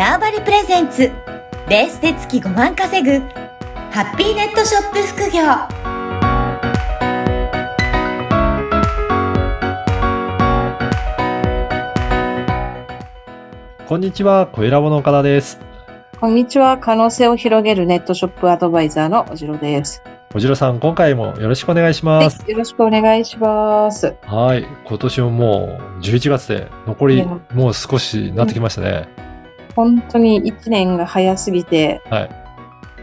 ターバリプレゼンツベースで月5万稼ぐハッピーネットショップ副業こんにちは、小ラボの岡田です。こんにちは。可能性を広げるネットショップアドバイザーのおじろです。おじろさん、今回もよろしくお願いしはいます。。よろしくお願いします。はい。今年ももう11月で残りもう少しなってきましたね。本当に一年が早すぎて、はい。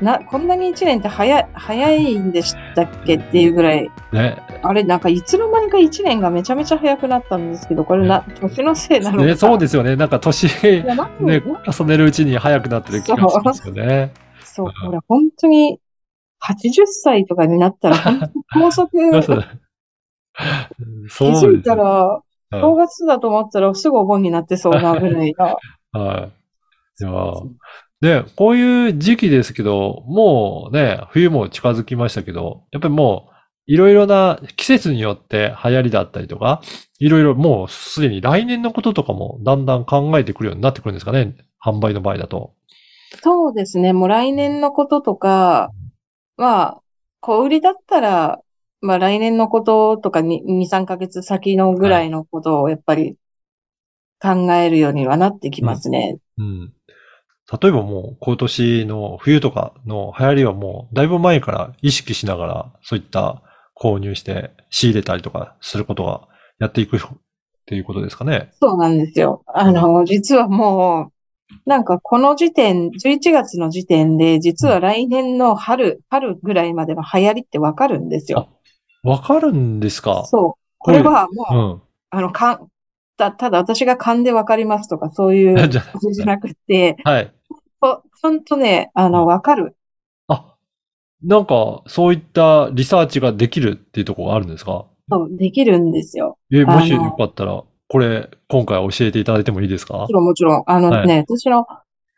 な、こんなに一年って早い、早いんでしたっけっていうぐらい、ね。あれ、なんかいつの間にか一年がめちゃめちゃ早くなったんですけど、これな、年のせいなのか。ねそうですよね。なんか年、ね、重ねるうちに早くなってる気がしますよね。そう、これ本当に80歳とかになったら、本当に高速、そう気づい。たら、は正月だと思ったらすぐお盆になってそうなぐらいな。い。はい。いやーね、こういう時期ですけど、もうね、冬も近づきましたけど、やっぱりもう、いろいろな季節によって流行りだったりとか、いろいろもうすでに来年のこととかもだんだん考えてくるようになってくるんですかね。販売の場合だと。そうですね。もう来年のこととか、まあ、小売りだったら、まあ来年のこととかに2、3ヶ月先のぐらいのことをやっぱり考えるようにはなってきますね。うん。例えばもう今年の冬とかの流行りはもうだいぶ前から意識しながらそういった購入して仕入れたりとかすることがやっていくっていうことですかね。そうなんですよ。あの、実はもう、なんかこの時点、11月の時点で、実は来年の春、春ぐらいまでの流行りってわかるんですよ。わかるんですか？そう。これはもう、うん。あの、かん、た、ただ私が勘でわかりますとか、そういう ことじゃなくて、はい。ほ、ほんとね、あの、わかる。あ、なんか、そういったリサーチができるっていうところがあるんですか？そう、できるんですよ。え、もしよかったら、これ、今回教えていただいてもいいですか？もちろん、もちろん。あのはいね、私の、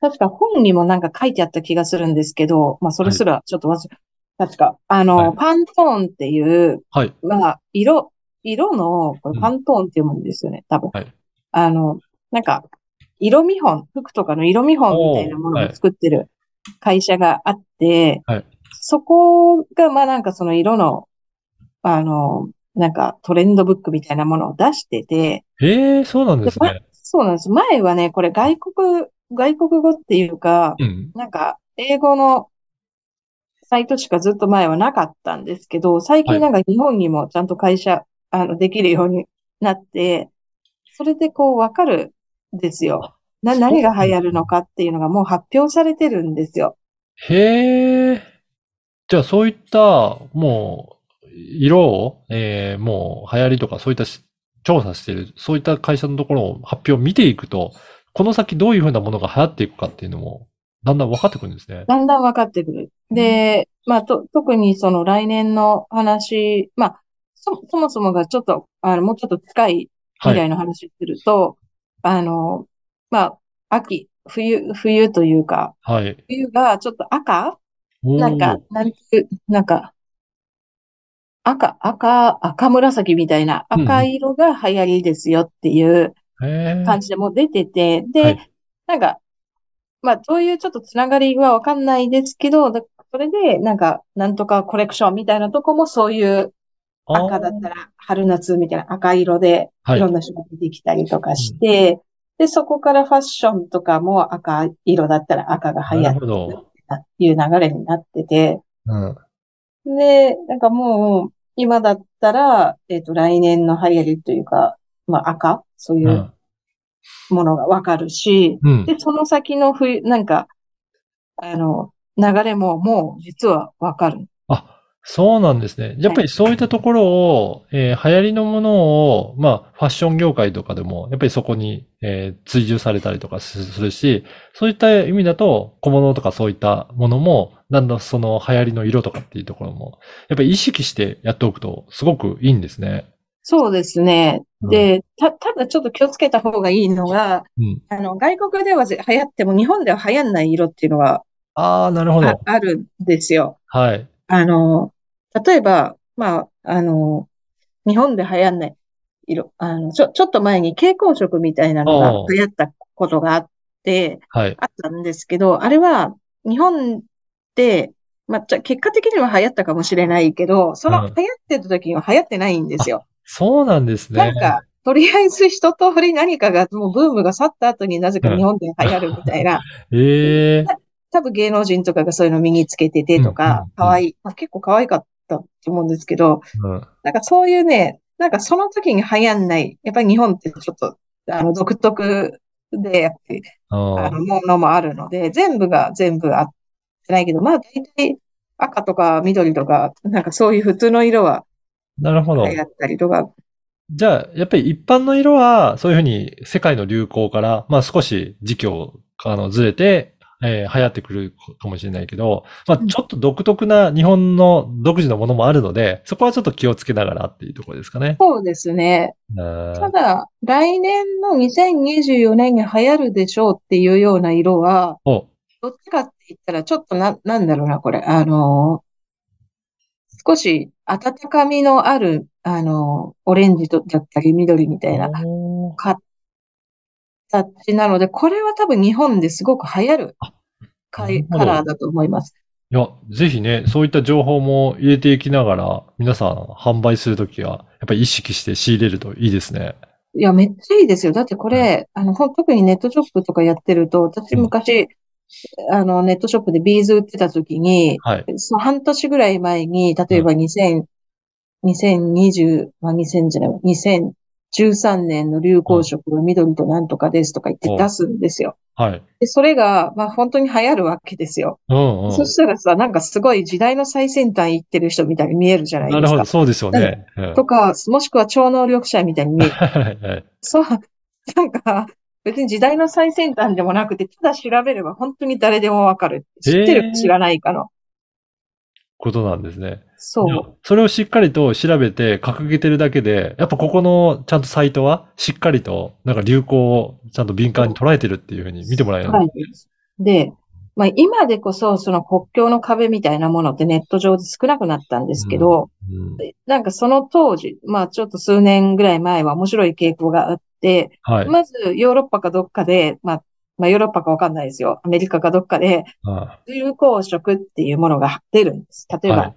確か本にもなんか書いてあった気がするんですけど、まあ、それすらちょっと忘れ、確か、あの、はいパントーンっていう、はい。まあ、色、色の、これパントーンって読むんですよね、多分。はいあの、なんか、色見本、服とかの色見本みたいなものを作ってる会社があって、はいそこが、まあなんかその色の、あの、なんかトレンドブックみたいなものを出してて、ええそうなんですね。そうなんです。前はね、これ外国、外国語っていうか、うん。なんか英語のサイトしかずっと前はなかったんですけど、最近なんか日本にもちゃんと会社、あの、できるようになって、それでこうわかるんですよ。な、何が流行るのかっていうのがもう発表されてるんですよ。へえ。じゃあ、そういった、もう、色を、えーもう流行りとか、そういったし調査している、そういった会社のところを発表を見ていくと、この先どういうふうなものが流行っていくかっていうのも、だんだん分かってくるんですね。だんだん分かってくる。で、まあ、と、特にその来年の話、まあ、そ、そもそもがちょっと、あの、もうちょっと近い。未来の話すると、あの、まあ、秋、冬、冬というか、はい。冬がちょっと赤？なんか、なんていう、なんか、赤、赤、赤紫みたいなうんうん赤色が流行りですよっていう。感じでもう出てて、で、はいなんか、まあ、そういうちょっとつながりはわかんないですけど、だそれで、なんか、なんとかコレクションみたいなとこもそういう赤だったら春夏みたいな赤色ではいいろんな種類できたりとかして、で、そこからファッションとかも赤色だったら赤が流行なってるほど。っていう流れになってて、うん。で、なんかもう、今だったら、えっと、来年の流行りというか、まあ赤、そういううんものがわかるし、うん。で、その先の冬、なんか、あの、流れももう実はわかる。あ、そうなんですね。やっぱりそういったところを、えー流行りのものを、まあ、ファッション業界とかでも、やっぱりそこに、えー追従されたりとかすするし、そういった意味だと、小物とかそういったものも、だんだんその流行りの色とかっていうところも、やっぱり意識してやっておくと、すごくいいんですね。そうですね。うんで、た、ただちょっと気をつけた方がいいのが、うん。あの、外国ではぜ流行っても日本では流行んない色っていうのはああ、なるほあど。あるんですよ。はい。あの、例えば、まあ、あの、日本で流行んない色、あの、ちょ、ちょっと前に蛍光色みたいなのが流行ったことがあってはい。あったんですけど、あれは日本で、まあ、じゃ結果的には流行ったかもしれないけど、そのうん流行ってた時には流行ってないんですよ。そうなんですね。なんか、とりあえず一通り何かが、もうブームが去った後になぜか日本で流行るみたいな、ええ多分芸能人とかがそういうの身につけててとかん、可愛い、まあ、結構可愛かったと思うんですけど、うん。なんかそういうね、なんかその時に流行んない、やっぱり日本ってちょっと、あの、独特で、やっぱり、ああの、ものもあるので、全部が全部あってないけど、まあ大体赤とか緑とか、なんかそういう普通の色はなるほど。流行ったりとか、じゃあ、やっぱり一般の色は、そういうふうに世界の流行から、まあ少し時期を、あの、ずれて、えー流行ってくるかもしれないけど、まあうんちょっと独特な日本の独自のものもあるので、そこはちょっと気をつけながらっていうところですかね。そうですね。うんただ、来年の2024年に流行るでしょうっていうような色は、お、どっちかって言ったら、ちょっとな、なんだろうな、これ。あの少し温かみのある、あのオレンジとだったり緑みたいな形なので、これは多分日本ですごく流行るカカラーだと思います。いや、ぜひね、そういった情報も入れていきながら、皆さん販売するときは、やっぱり意識して仕入れるといいですね。いや、めっちゃいいですよ。だってこれ、あの、特にネットショップとかやってると、私うん昔、あの、ネットショップでビーズ売ってた時に、はい。その半年ぐらい前に、例えば2000、2020、まあ、2000じゃない、2013年の流行色は緑となんとかですとか言って出すんですよ。はい。で、それが、まあ本当に流行るわけですよ。うんうん。そしたらさ、なんかすごい時代の最先端行ってる人みたいに見えるじゃないですかなるほど、。そうですよね。うんとか、もしくは超能力者みたいに見える。はいはいそう、なんか、別に時代の最先端でもなくて、ただ調べれば本当に誰でもわかる。知ってるか知らないかの。ことなんですね。そう。それをしっかりと調べて掲げてるだけで、やっぱここのちゃんとサイトはしっかりとなんか流行をちゃんと敏感に捉えてるっていうふうに見てもらえる。はい。で、まあ今でこそその国境の壁みたいなものってネット上で少なくなったんですけど、うんなんかその当時、まあちょっと数年ぐらい前は面白い傾向があって、はい。まずヨーロッパかどっかで、まあ、まあヨーロッパかわかんないですよ。アメリカかどっかであ流行色っていうものが出るんです。例えば、はい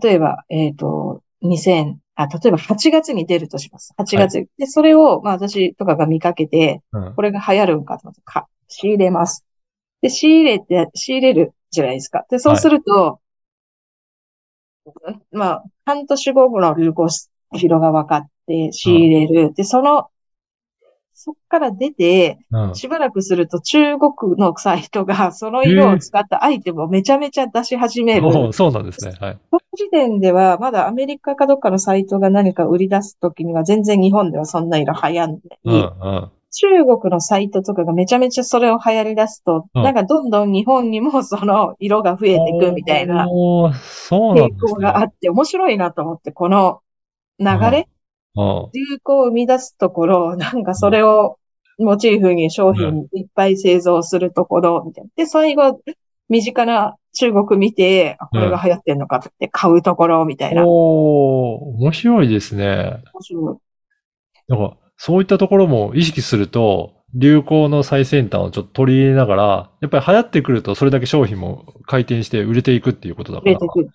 例えば、えっと、2000、あ、例えば8月に出るとします。8月。で、それを、まあ私とかが見かけて、うんこれが流行るんかと思って、か、仕入れます。で、仕入れて、仕入れるじゃないですか。で、そうすると、まあ、半年後の流行色が分かって仕入れる。で、その、そっから出て、うんしばらくすると中国のサイトがその色を使ったアイテムをめちゃめちゃ出し始める。おーそうなんですね。はい。その時点では、まだアメリカかどっかのサイトが何か売り出すときには全然日本ではそんな色流行んない。うんうん。中国のサイトとかがめちゃめちゃそれを流行り出すと、うんなんかどんどん日本にもその色が増えていくみたいな傾。向があって面白いなと思って、この流れ、うん流行を生み出すところ、なんかそれをモチーフに商品いっぱい製造するところ、みたいな。で、最後、身近な中国見て、あこれが流行ってんのかって買うところ、みたいな。面おー面白いですね。白いなんか、そういったところも意識すると、流行の最先端をちょっと取り入れながら、やっぱり流行ってくるとそれだけ商品も回転して売れていくっていうことだから入れて、くる。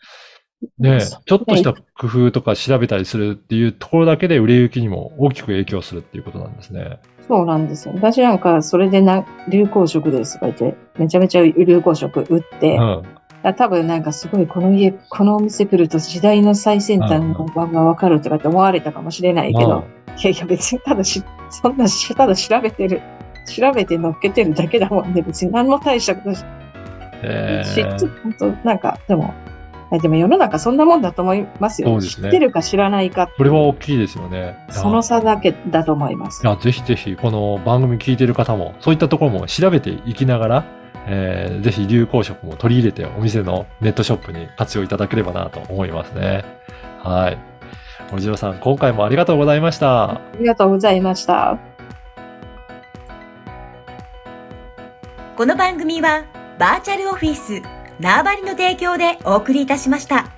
ねちょっとした工夫とか調べたりするっていうところだけで売れ行きにも大きく影響するっていうことなんですね。そうなんですよ。私なんか、それでな、流行色ですとか言って、めちゃめちゃ流行色売って、うん。あ多分なんかすごいこの家、このお店来ると時代の最先端の版がわかるとかって思われたかもしれないけど、いやいや別にただし、そんなし、ただ調べてる、調べて乗っけてるだけだもんね。別に何も大したことし、え知ってー、本当なんか、でも、あでも世の中そんなもんだと思いますよ。そうですね知ってるか知らないか、これは大きいですよね。その差だけだと思いますい。や、ぜひぜひ、この番組聞いてる方も、そういったところも調べていきながら、えーぜひ流行色も取り入れて、お店のネットショップに活用いただければなと思いますね。はい。森次郎さん、今回もありがとうございました。ありがとうございました。この番組はバーチャルオフィス縄張りの提供でお送りいたしました。